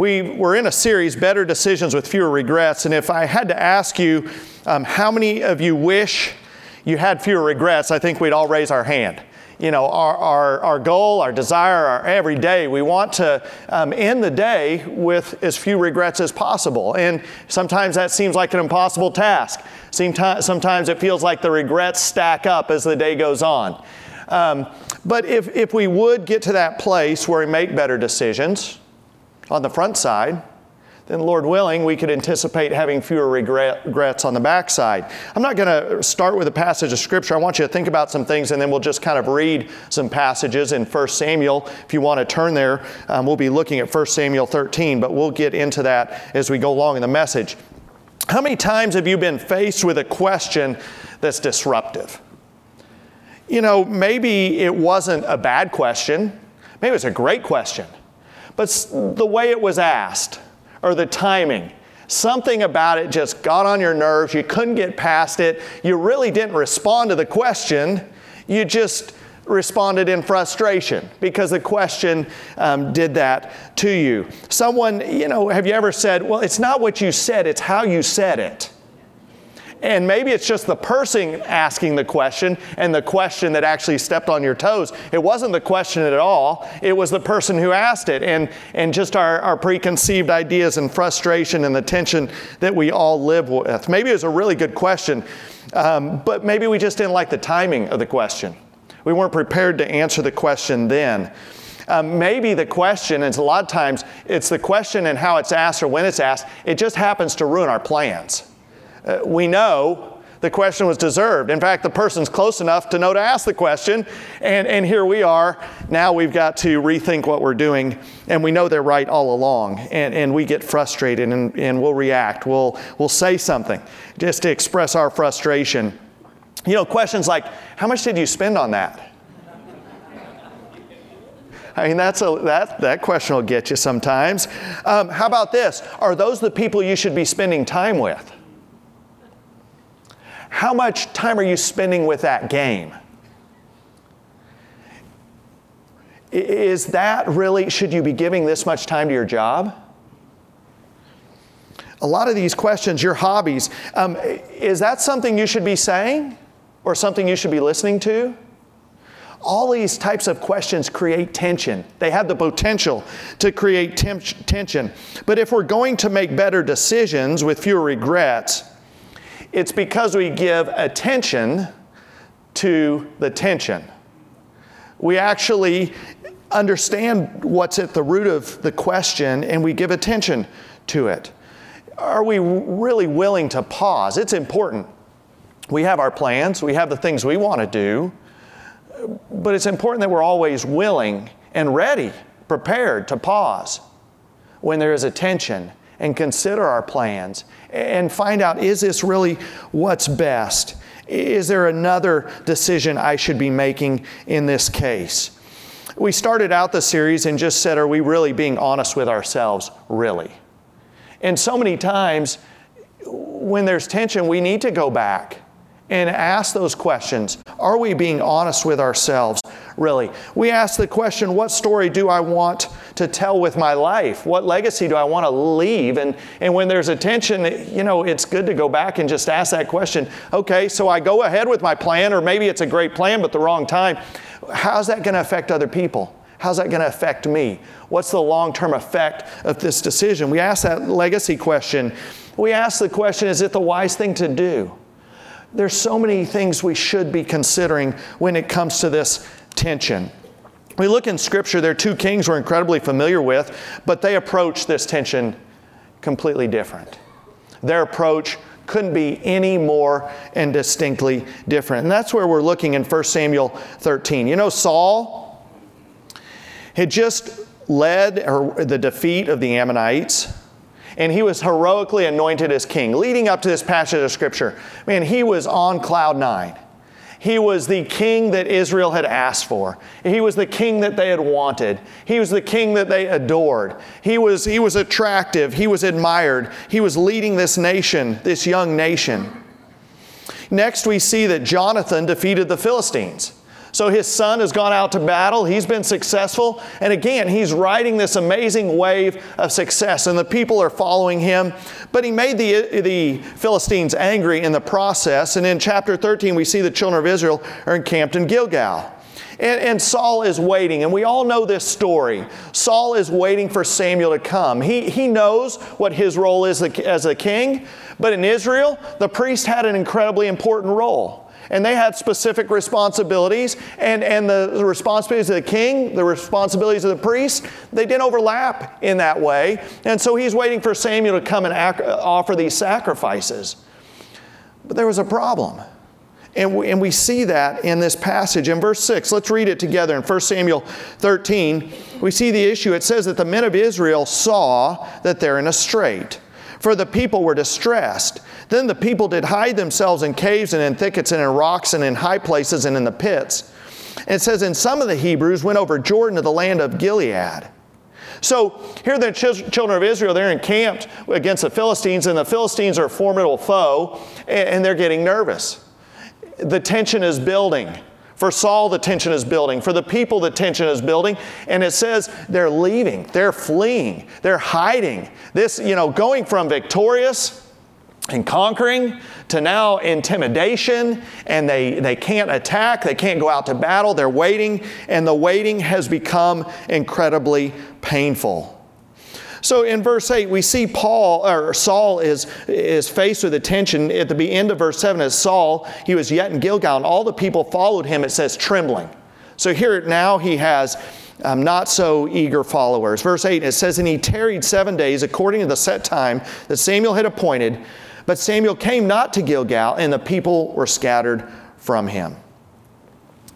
We were in a series, Better Decisions with Fewer Regrets. And if I had to ask you, um, how many of you wish you had fewer regrets, I think we'd all raise our hand you know, our, our, our goal, our desire, our every day. We want to um, end the day with as few regrets as possible. And sometimes that seems like an impossible task. Sometimes it feels like the regrets stack up as the day goes on. Um, but if, if we would get to that place where we make better decisions on the front side, then Lord willing, we could anticipate having fewer regrets on the backside. I'm not going to start with a passage of Scripture. I want you to think about some things, and then we'll just kind of read some passages in 1 Samuel. If you want to turn there, um, we'll be looking at 1 Samuel 13, but we'll get into that as we go along in the message. How many times have you been faced with a question that's disruptive? You know, maybe it wasn't a bad question, maybe it was a great question, but the way it was asked, or the timing. Something about it just got on your nerves. You couldn't get past it. You really didn't respond to the question. You just responded in frustration because the question um, did that to you. Someone, you know, have you ever said, well, it's not what you said, it's how you said it? And maybe it's just the person asking the question and the question that actually stepped on your toes. It wasn't the question at all, it was the person who asked it. And, and just our, our preconceived ideas and frustration and the tension that we all live with. Maybe it was a really good question, um, but maybe we just didn't like the timing of the question. We weren't prepared to answer the question then. Um, maybe the question, and a lot of times it's the question and how it's asked or when it's asked, it just happens to ruin our plans uh, we know the question was deserved. In fact, the person's close enough to know to ask the question, and, and here we are. Now we've got to rethink what we're doing, and we know they're right all along, and, and we get frustrated and, and we'll react. We'll, we'll say something just to express our frustration. You know, questions like, How much did you spend on that? I mean, that's a, that, that question will get you sometimes. Um, how about this? Are those the people you should be spending time with? How much time are you spending with that game? Is that really, should you be giving this much time to your job? A lot of these questions, your hobbies, um, is that something you should be saying or something you should be listening to? All these types of questions create tension. They have the potential to create tension. But if we're going to make better decisions with fewer regrets, it's because we give attention to the tension. We actually understand what's at the root of the question and we give attention to it. Are we really willing to pause? It's important. We have our plans, we have the things we want to do, but it's important that we're always willing and ready, prepared to pause when there is a tension and consider our plans and find out is this really what's best? Is there another decision I should be making in this case? We started out the series and just said, Are we really being honest with ourselves? Really? And so many times, when there's tension, we need to go back and ask those questions. Are we being honest with ourselves, really? We ask the question what story do I want to tell with my life? What legacy do I want to leave? And, and when there's a tension, you know, it's good to go back and just ask that question. Okay, so I go ahead with my plan, or maybe it's a great plan, but the wrong time. How's that going to affect other people? How's that going to affect me? What's the long term effect of this decision? We ask that legacy question. We ask the question is it the wise thing to do? There's so many things we should be considering when it comes to this tension. We look in Scripture, there are two kings we're incredibly familiar with, but they approach this tension completely different. Their approach couldn't be any more and distinctly different. And that's where we're looking in 1 Samuel 13. You know, Saul had just led the defeat of the Ammonites and he was heroically anointed as king. Leading up to this passage of scripture, man, he was on cloud nine. He was the king that Israel had asked for. He was the king that they had wanted. He was the king that they adored. He was, he was attractive. He was admired. He was leading this nation, this young nation. Next, we see that Jonathan defeated the Philistines. So his son has gone out to battle. He's been successful. And again, he's riding this amazing wave of success, and the people are following him. But he made the, the Philistines angry in the process. And in chapter 13, we see the children of Israel are encamped in Gilgal. And, and, Saul is waiting, and we all know this story. Saul is waiting for Samuel to come. He, he knows what his role is as a king, but in Israel, the priest had an incredibly important role and they had specific responsibilities. And, and the, responsibilities of the king, the responsibilities of the priest, they didn't overlap in that way. And so he's waiting for Samuel to come and ac- uh, offer these sacrifices. But there was a problem. And we, and we see that in this passage. In verse 6, let's read it together. In 1 Samuel 13, we see the issue. It says that the men of Israel saw that they're in a strait, for the people were distressed. Then the people did hide themselves in caves and in thickets and in rocks and in high places and in the pits. And it says, And some of the Hebrews went over Jordan to the land of Gilead. So here the children of Israel, they're encamped against the Philistines, and the Philistines are a formidable foe, and they're getting nervous. The tension is building. For Saul, the tension is building. For the people, the tension is building. And it says they're leaving, they're fleeing, they're hiding. This, you know, going from victorious and conquering to now intimidation and they, they can't attack they can't go out to battle they're waiting and the waiting has become incredibly painful so in verse 8 we see paul or saul is, is faced with a tension at the end of verse 7 as saul he was yet in gilgal and all the people followed him it says trembling so here now he has um, not so eager followers verse 8 it says and he tarried seven days according to the set time that samuel had appointed but Samuel came not to Gilgal, and the people were scattered from him.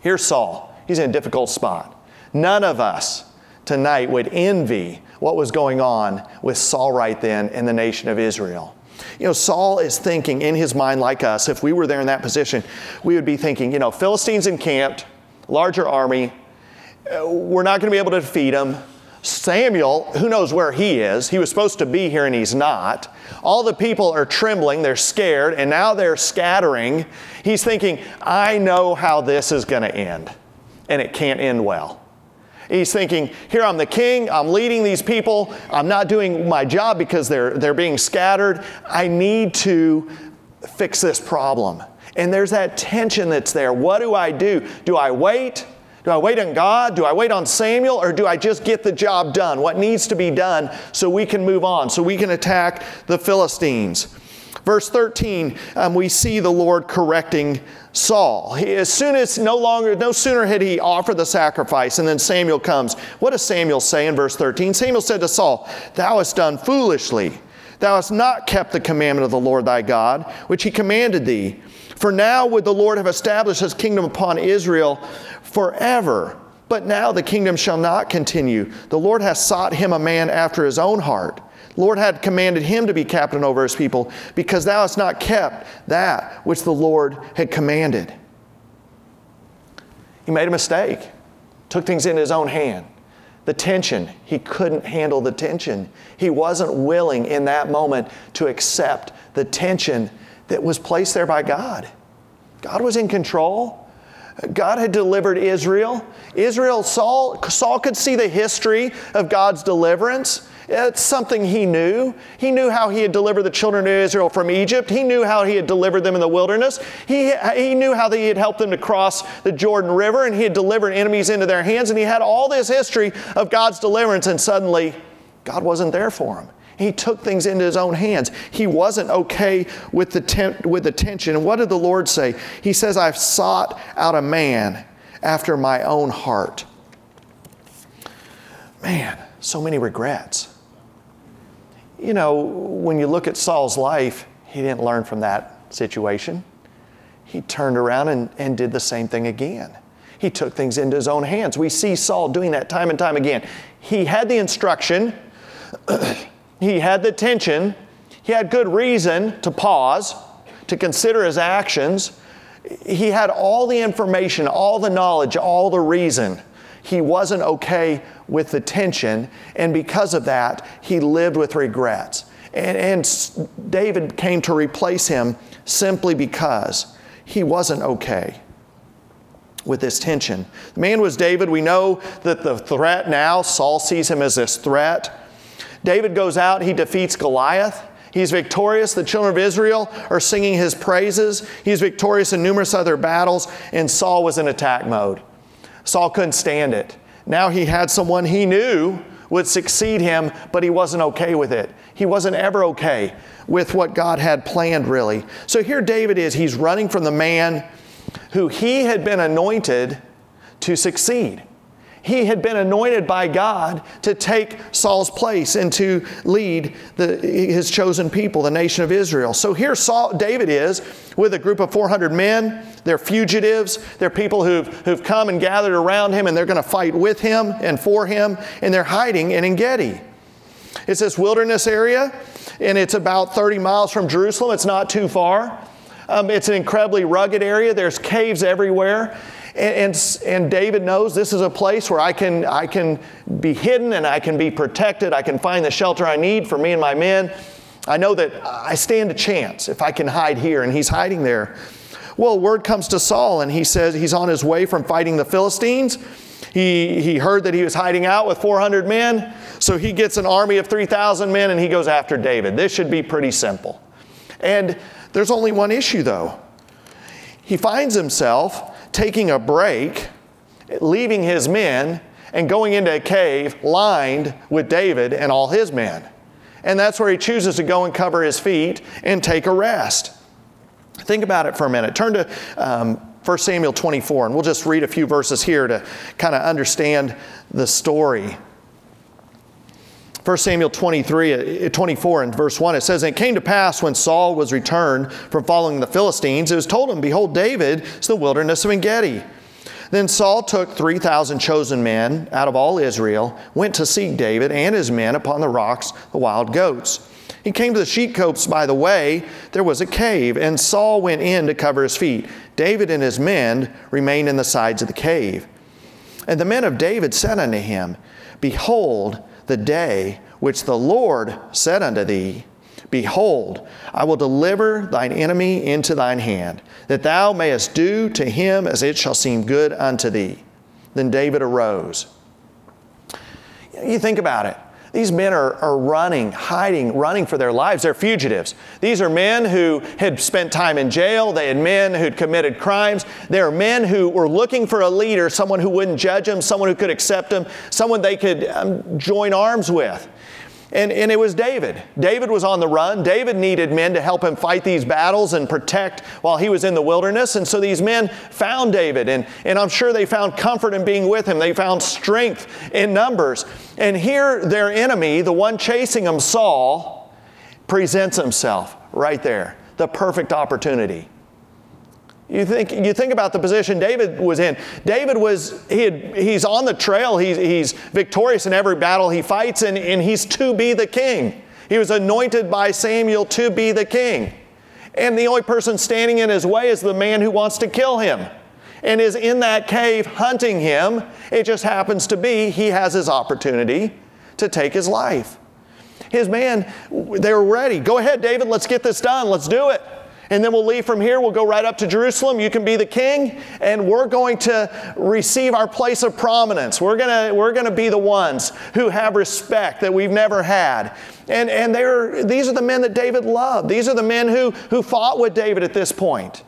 Here's Saul. He's in a difficult spot. None of us tonight would envy what was going on with Saul right then in the nation of Israel. You know, Saul is thinking in his mind, like us, if we were there in that position, we would be thinking, you know, Philistines encamped, larger army, uh, we're not going to be able to defeat them. Samuel, who knows where he is? He was supposed to be here and he's not. All the people are trembling, they're scared, and now they're scattering. He's thinking, I know how this is going to end, and it can't end well. He's thinking, here I'm the king, I'm leading these people, I'm not doing my job because they're, they're being scattered. I need to fix this problem. And there's that tension that's there. What do I do? Do I wait? Do I wait on God? Do I wait on Samuel? Or do I just get the job done? What needs to be done so we can move on, so we can attack the Philistines? Verse 13, um, we see the Lord correcting Saul. He, as soon as no longer, no sooner had he offered the sacrifice, and then Samuel comes. What does Samuel say in verse 13? Samuel said to Saul, Thou hast done foolishly. Thou hast not kept the commandment of the Lord thy God, which he commanded thee. For now would the Lord have established his kingdom upon Israel forever. But now the kingdom shall not continue. The Lord has sought him a man after his own heart. Lord had commanded him to be captain over his people, because thou hast not kept that which the Lord had commanded. He made a mistake, took things in his own hand. The tension, he couldn't handle the tension. He wasn't willing in that moment to accept the tension that was placed there by God. God was in control. God had delivered Israel. Israel, Saul, Saul could see the history of God's deliverance. It's something he knew. He knew how he had delivered the children of Israel from Egypt. He knew how he had delivered them in the wilderness. He, he knew how he had helped them to cross the Jordan River and he had delivered enemies into their hands. And he had all this history of God's deliverance, and suddenly God wasn't there for him. He took things into his own hands. He wasn't okay with the, ten- with the tension. And what did the Lord say? He says, I've sought out a man after my own heart. Man, so many regrets. You know, when you look at Saul's life, he didn't learn from that situation. He turned around and, and did the same thing again. He took things into his own hands. We see Saul doing that time and time again. He had the instruction. He had the tension. He had good reason to pause, to consider his actions. He had all the information, all the knowledge, all the reason. He wasn't okay with the tension, and because of that, he lived with regrets. And, and David came to replace him simply because he wasn't okay with this tension. The man was David. We know that the threat now, Saul sees him as this threat. David goes out, he defeats Goliath. He's victorious. The children of Israel are singing his praises. He's victorious in numerous other battles, and Saul was in attack mode. Saul couldn't stand it. Now he had someone he knew would succeed him, but he wasn't okay with it. He wasn't ever okay with what God had planned, really. So here David is. He's running from the man who he had been anointed to succeed. He had been anointed by God to take Saul's place and to lead the, his chosen people, the nation of Israel. So here Saul, David is with a group of 400 men. They're fugitives. They're people who've, who've come and gathered around him and they're going to fight with him and for him, and they're hiding in Engedi. It's this wilderness area, and it's about 30 miles from Jerusalem. It's not too far. Um, it's an incredibly rugged area. There's caves everywhere. And, and, and, David knows this is a place where I can, I can be hidden and I can be protected. I can find the shelter I need for me and my men. I know that I stand a chance if I can hide here, and he's hiding there. Well, word comes to Saul, and he says he's on his way from fighting the Philistines. He, he heard that he was hiding out with 400 men, so he gets an army of 3,000 men and he goes after David. This should be pretty simple. And there's only one issue, though. He finds himself taking a break, leaving his men, and going into a cave lined with David and all his men. And that's where he chooses to go and cover his feet and take a rest. Think about it for a minute. Turn to um, 1 Samuel 24, and we'll just read a few verses here to kind of understand the story. 1 Samuel 23, uh, 24 and verse 1, it says, And it came to pass when Saul was returned from following the Philistines, it was told him, Behold, David is the wilderness of Engedi. Then Saul took 3,000 chosen men out of all Israel, went to seek David and his men upon the rocks, the wild goats. He came to the sheepcotes by the way, there was a cave, and Saul went in to cover his feet. David and his men remained in the sides of the cave. And the men of David said unto him, Behold, the day which the Lord said unto thee, Behold, I will deliver thine enemy into thine hand, that thou mayest do to him as it shall seem good unto thee. Then David arose. You think about it. These men are, are running, hiding, running for their lives. They're fugitives. These are men who had spent time in jail. They had men who'd committed crimes. They are men who were looking for a leader, someone who wouldn't judge them, someone who could accept them, someone they could um, join arms with. And, and it was David. David was on the run. David needed men to help him fight these battles and protect while he was in the wilderness. And so these men found David, and, and I'm sure they found comfort in being with him. They found strength in numbers. And here, their enemy, the one chasing them, Saul, presents himself right there. The perfect opportunity. You think, you think about the position David was in. David was, he had, he's on the trail, he's, he's victorious in every battle he fights, and, and he's to be the king. He was anointed by Samuel to be the king. And the only person standing in his way is the man who wants to kill him and is in that cave hunting him. It just happens to be he has his opportunity to take his life. His man, they were ready. Go ahead, David, let's get this done. Let's do it. And then we'll leave from here. We'll go right up to Jerusalem. You can be the king, and we're going to receive our place of prominence. We're going to, we're to be the ones who have respect that we've never had. And, and they're, these are the men that David loved. These are the men who, who fought with David at this point.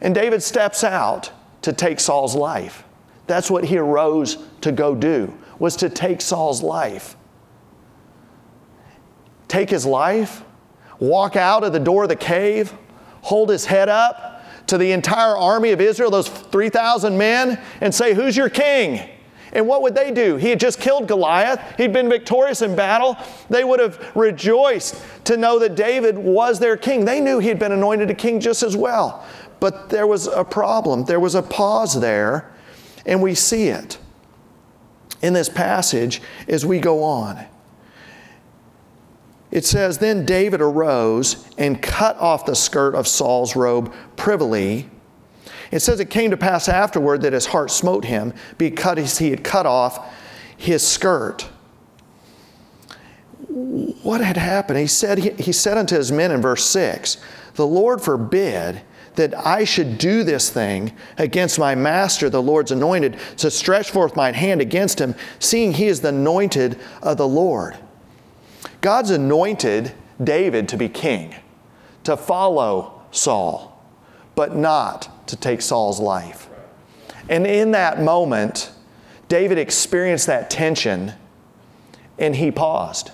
And David steps out to take Saul's life. That's what he arose to go do, was to take Saul's life. Take his life? Walk out of the door of the cave, hold his head up to the entire army of Israel, those 3,000 men, and say, Who's your king? And what would they do? He had just killed Goliath. He'd been victorious in battle. They would have rejoiced to know that David was their king. They knew he'd been anointed a king just as well. But there was a problem. There was a pause there, and we see it in this passage as we go on. It says, Then David arose and cut off the skirt of Saul's robe privily. It says it came to pass afterward that his heart smote him because he had cut off his skirt. What had happened? He said, he, said unto his men in verse 6, The Lord forbid that I should do this thing against my master, the Lord's anointed, to stretch forth mine hand against him, seeing he is the anointed of the Lord. God's anointed David to be king, to follow Saul, but not to take Saul's life. And in that moment, David experienced that tension and he paused.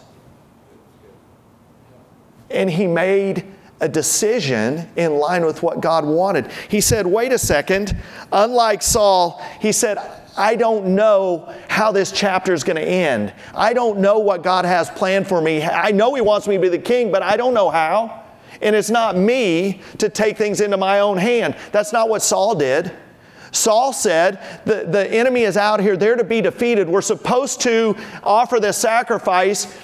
And he made a decision in line with what God wanted. He said, Wait a second. Unlike Saul, he said, I don't know how this chapter is going to end. I don't know what God has planned for me. I know He wants me to be the king, but I don't know how. And it's not me to take things into my own hand. That's not what Saul did. Saul said, the, the enemy is out here, they're to be defeated. We're supposed to offer this sacrifice.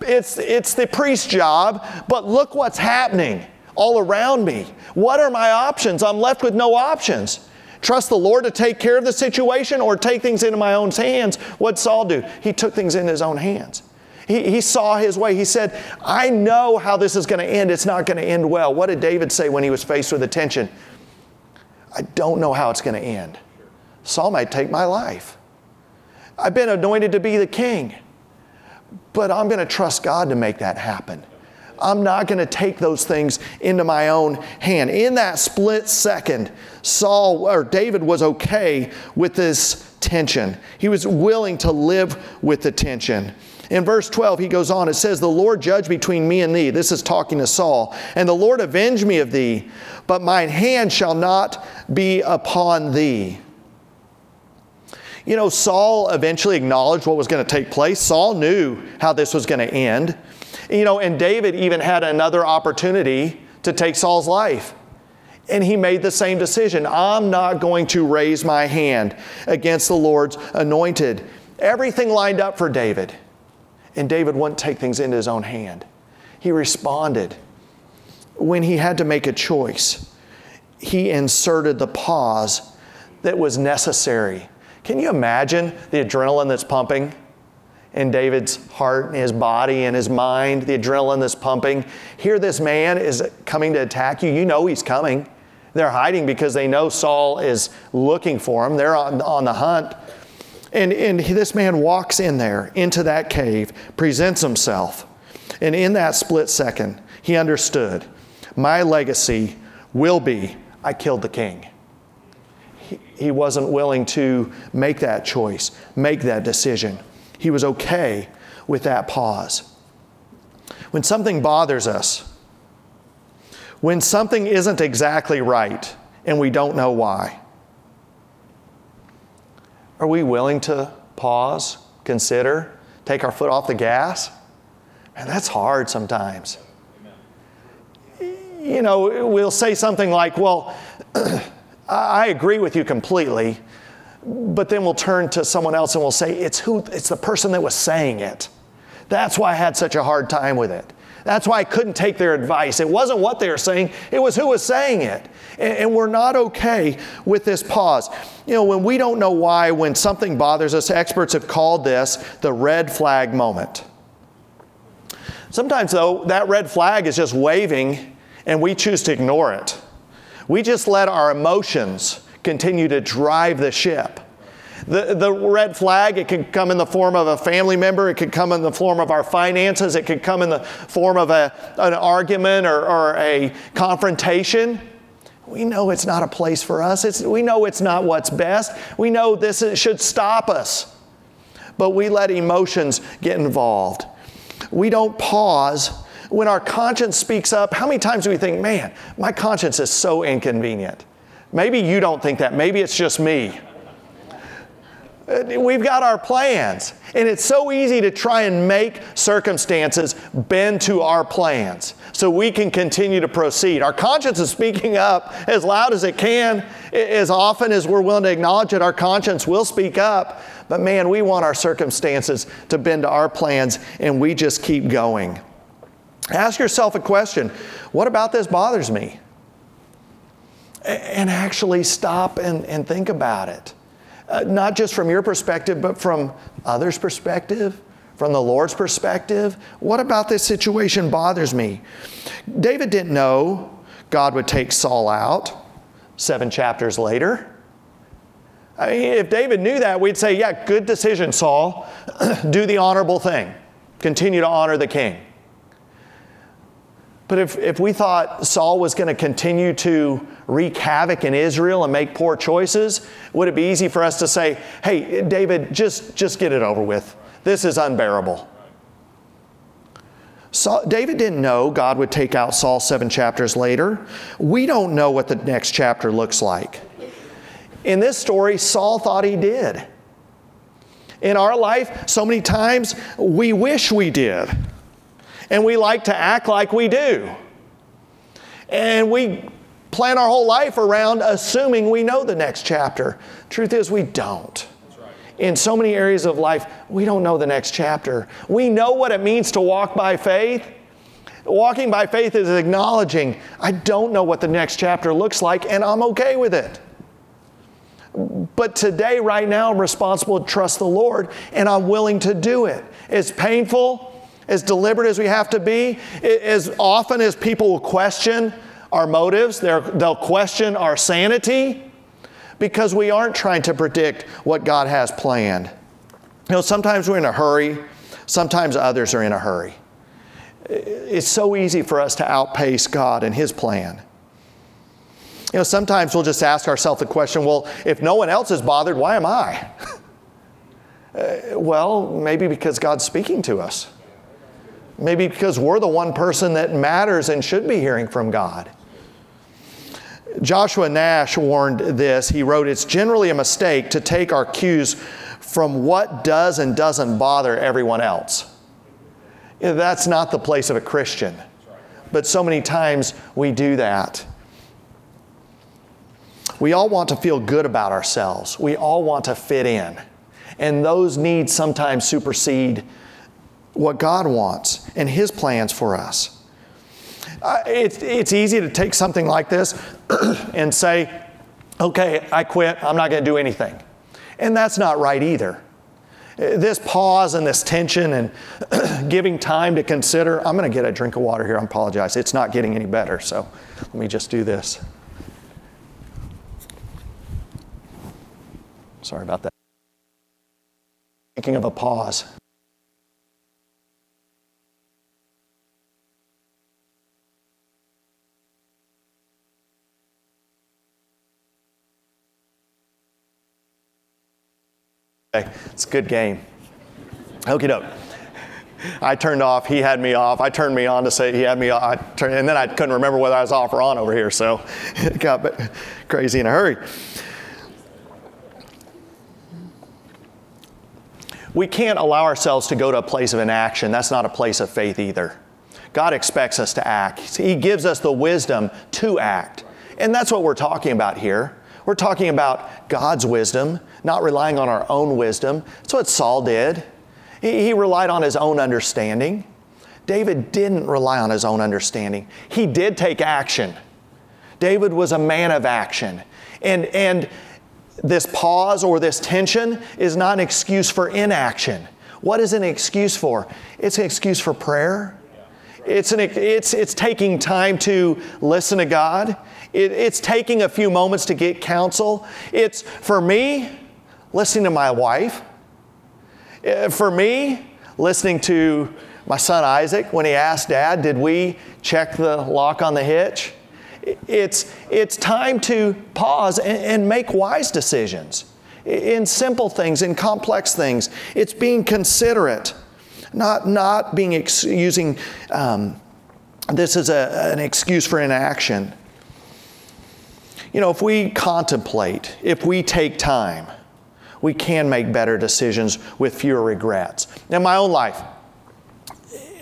It's, it's the priest's job, but look what's happening all around me. What are my options? I'm left with no options. Trust the Lord to take care of the situation or take things into my own hands. What'd Saul do? He took things in his own hands. He, he saw his way. He said, I know how this is going to end. It's not going to end well. What did David say when he was faced with the tension? I don't know how it's going to end. Saul might take my life. I've been anointed to be the king, but I'm going to trust God to make that happen. I'm not going to take those things into my own hand. In that split second, Saul or David was okay with this tension. He was willing to live with the tension. In verse 12, he goes on, it says, The Lord judge between me and thee. This is talking to Saul. And the Lord avenge me of thee, but mine hand shall not be upon thee. You know, Saul eventually acknowledged what was going to take place. Saul knew how this was going to end. You know, and David even had another opportunity to take Saul's life. And he made the same decision. I'm not going to raise my hand against the Lord's anointed. Everything lined up for David. And David wouldn't take things into his own hand. He responded when he had to make a choice. He inserted the pause that was necessary. Can you imagine the adrenaline that's pumping in David's heart and his body and his mind, the adrenaline that's pumping? Here, this man is coming to attack you. You know he's coming. They're hiding because they know Saul is looking for him. They're on, on the hunt. And, and this man walks in there into that cave, presents himself. And in that split second, he understood my legacy will be I killed the king. He, he wasn't willing to make that choice, make that decision. He was okay with that pause. When something bothers us, when something isn't exactly right and we don't know why, are we willing to pause, consider, take our foot off the gas? And that's hard sometimes. You know, we'll say something like, Well, I agree with you completely, but then we'll turn to someone else and we'll say, It's who it's the person that was saying it. That's why I had such a hard time with it. That's why I couldn't take their advice. It wasn't what they were saying, it was who was saying it. And, and, we're not okay with this pause. You know, when we don't know why, when something bothers us, experts have called this the red flag moment. Sometimes, though, that red flag is just waving and we choose to ignore it. We just let our emotions continue to drive the ship. The, the red flag, it can come in the form of a family member, it could come in the form of our finances, it could come in the form of a, an argument or, or a confrontation. We know it's not a place for us. It's, we know it's not what's best. We know this is, should stop us. But we let emotions get involved. We don't pause when our conscience speaks up. How many times do we think, man, my conscience is so inconvenient? Maybe you don't think that. Maybe it's just me. Uh, we've got our plans. And it's so easy to try and make circumstances bend to our plans so we can continue to proceed. Our conscience is speaking up as loud as it can. As often as we're willing to acknowledge it, our conscience will speak up. But man, we want our circumstances to bend to our plans, and we just keep going. Ask yourself a question What about this bothers me? And actually stop and, and think about it uh, not just from your perspective, but from others' perspective, from the Lord's perspective. What about this situation bothers me? David didn't know God would take Saul out seven chapters later. I mean, if David knew that, we'd say, yeah, good decision, Saul. Do the honorable thing. Continue to honor the king. But if, if we thought Saul was going to continue to wreak havoc in Israel and make poor choices, would it be easy for us to say, hey, David, just, just get it over with? This is unbearable. Saul, David didn't know God would take out Saul seven chapters later. We don't know what the next chapter looks like. In this story, Saul thought he did. In our life, so many times we wish we did. And we like to act like we do. And we plan our whole life around assuming we know the next chapter. Truth is, we don't. In so many areas of life, we don't know the next chapter. We know what it means to walk by faith. Walking by faith is acknowledging, I don't know what the next chapter looks like, and I'm okay with it. But today, right now, I'm responsible to trust the Lord, and I'm willing to do it. It's painful, as deliberate as we have to be, as often as people will question our motives, they'll question our sanity because we aren't trying to predict what God has planned. You know, sometimes we're in a hurry, sometimes others are in a hurry. It's so easy for us to outpace God and His plan. You know, sometimes we'll just ask ourselves the question well, if no one else is bothered, why am I? uh, well, maybe because God's speaking to us. Maybe because we're the one person that matters and should be hearing from God. Joshua Nash warned this. He wrote, It's generally a mistake to take our cues from what does and doesn't bother everyone else. That's not the place of a Christian. But so many times we do that. We all want to feel good about ourselves. We all want to fit in. And those needs sometimes supersede what God wants and His plans for us. Uh, it's, it's easy to take something like this and say, okay, I quit, I'm not going to do anything. And that's not right either. This pause and this tension and giving time to consider, I'm going to get a drink of water here. I apologize. It's not getting any better, so let me just do this. Sorry about that. Thinking of a pause. It's a good game. Okie doke. I turned off, he had me off. I turned me on to say he had me off. Turned, and then I couldn't remember whether I was off or on over here, so it got crazy in a hurry. We can't allow ourselves to go to a place of inaction. That's not a place of faith either. God expects us to act, He gives us the wisdom to act. And that's what we're talking about here. We're talking about God's wisdom, not relying on our own wisdom. That's what Saul did. He, he, relied on his own understanding. David didn't rely on his own understanding, he did take action. David was a man of action. And, and this pause or this tension is not an excuse for inaction. What is an excuse for? It's an excuse for prayer. It's, an, it's, it's taking time to listen to God. It, it's taking a few moments to get counsel. It's, for me, listening to my wife. Uh, for me, listening to my son Isaac when he asked Dad, Did we check the lock on the hitch? It's, it's time to pause and, and make wise decisions in simple things, in complex things. It's being considerate, not, not being ex- using um, this as a, an excuse for inaction. You know, if we contemplate, if we take time, we can make better decisions with fewer regrets. In my own life,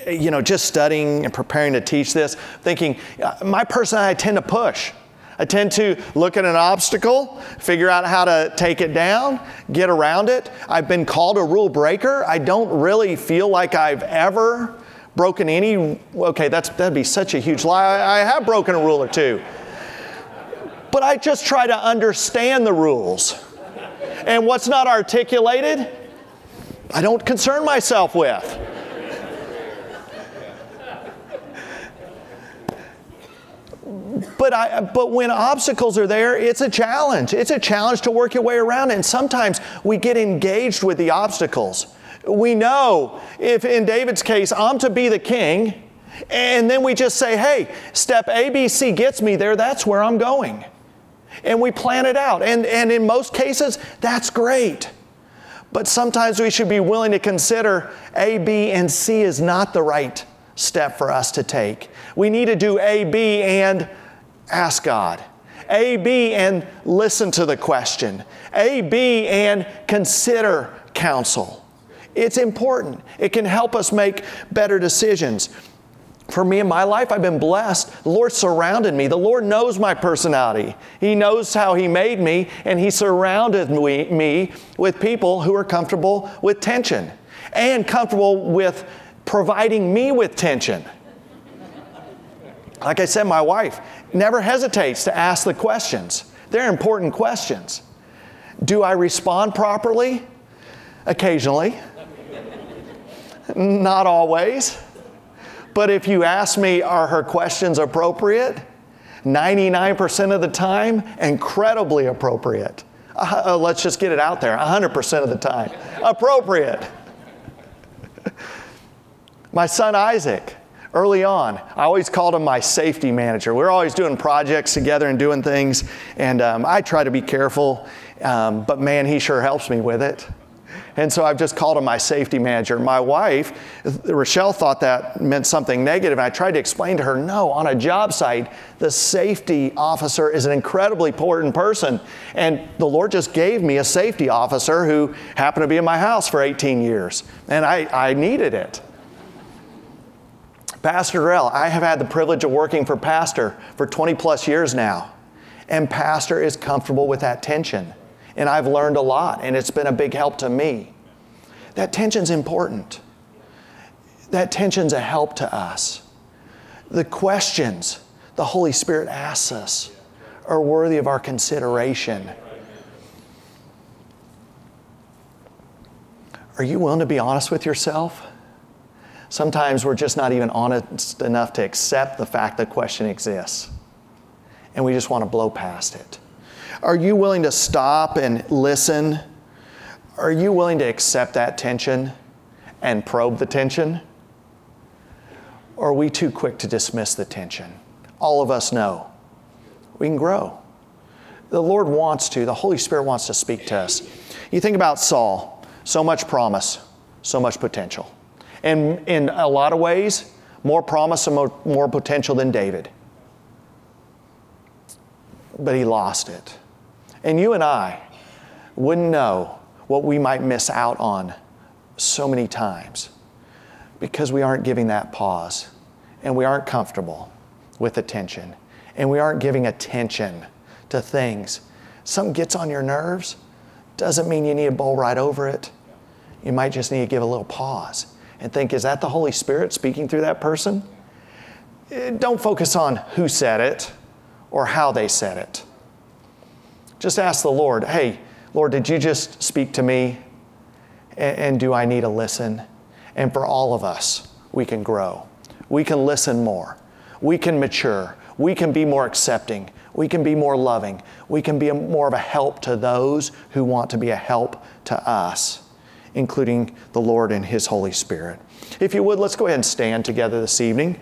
you know, just studying and preparing to teach this, thinking, uh, my personality, I tend to push. I tend to look at an obstacle, figure out how to take it down, get around it. I've been called a rule breaker. I don't really feel like I've ever broken any. Okay, that's, that'd be such a huge lie. I, I have broken a rule or two. But I just try to understand the rules. And what's not articulated, I don't concern myself with. But, I, but when obstacles are there, it's a challenge. It's a challenge to work your way around. And sometimes we get engaged with the obstacles. We know if in David's case, I'm to be the king, and then we just say, hey, step ABC gets me there, that's where I'm going. And we plan it out. And, and in most cases, that's great. But sometimes we should be willing to consider A, B, and C is not the right step for us to take. We need to do A, B, and ask God. A, B, and listen to the question. A, B, and consider counsel. It's important. It can help us make better decisions for me in my life, I've been blessed. The Lord surrounded me. The Lord knows my personality. He knows how He made me, and He surrounded me, with people who are comfortable with tension and comfortable with providing me with tension. Like I said, my wife never hesitates to ask the questions. They're important questions. Do I respond properly? Occasionally. Not always. But if you ask me, are her questions appropriate? 99% of the time, incredibly appropriate. Uh, uh let's just get it out there 100% of the time, appropriate. my son Isaac, early on, I always called him my safety manager. We are always doing projects together and doing things, and um, I try to be careful, um, but man, he sure helps me with it. And so I've just called him my safety manager. My wife, Rochelle, thought that meant something negative. I tried to explain to her no, on a job site, the safety officer is an incredibly important person. And the Lord just gave me a safety officer who happened to be in my house for 18 years. And I, I needed it. Pastor Darrell, I have had the privilege of working for Pastor for 20 plus years now. And Pastor is comfortable with that tension. And I've learned a lot, and it's been a big help to me. That tension's important. That tension's a help to us. The questions the Holy Spirit asks us are worthy of our consideration. Are you willing to be honest with yourself? Sometimes we're just not even honest enough to accept the fact that question exists, and we just want to blow past it. Are you willing to stop and listen? Are you willing to accept that tension and probe the tension? Or are we too quick to dismiss the tension? All of us know we can grow. The Lord wants to, the Holy Spirit wants to speak to us. You think about Saul, so much promise, so much potential. And in a lot of ways, more promise and more, more potential than David. But he lost it. And you and I wouldn't know what we might miss out on so many times because we aren't giving that pause and we aren't comfortable with attention and we aren't giving attention to things. Something gets on your nerves, doesn't mean you need to bowl right over it. You might just need to give a little pause and think, is that the Holy Spirit speaking through that person? Eh, don't focus on who said it or how they said it. Just ask the Lord, hey, Lord, did you just speak to me? And, and do I need to listen? And for all of us, we can grow. We can listen more. We can mature. We can be more accepting. We can be more loving. We can be a, more of a help to those who want to be a help to us, including the Lord and His Holy Spirit. If you would, let's go ahead and stand together this evening.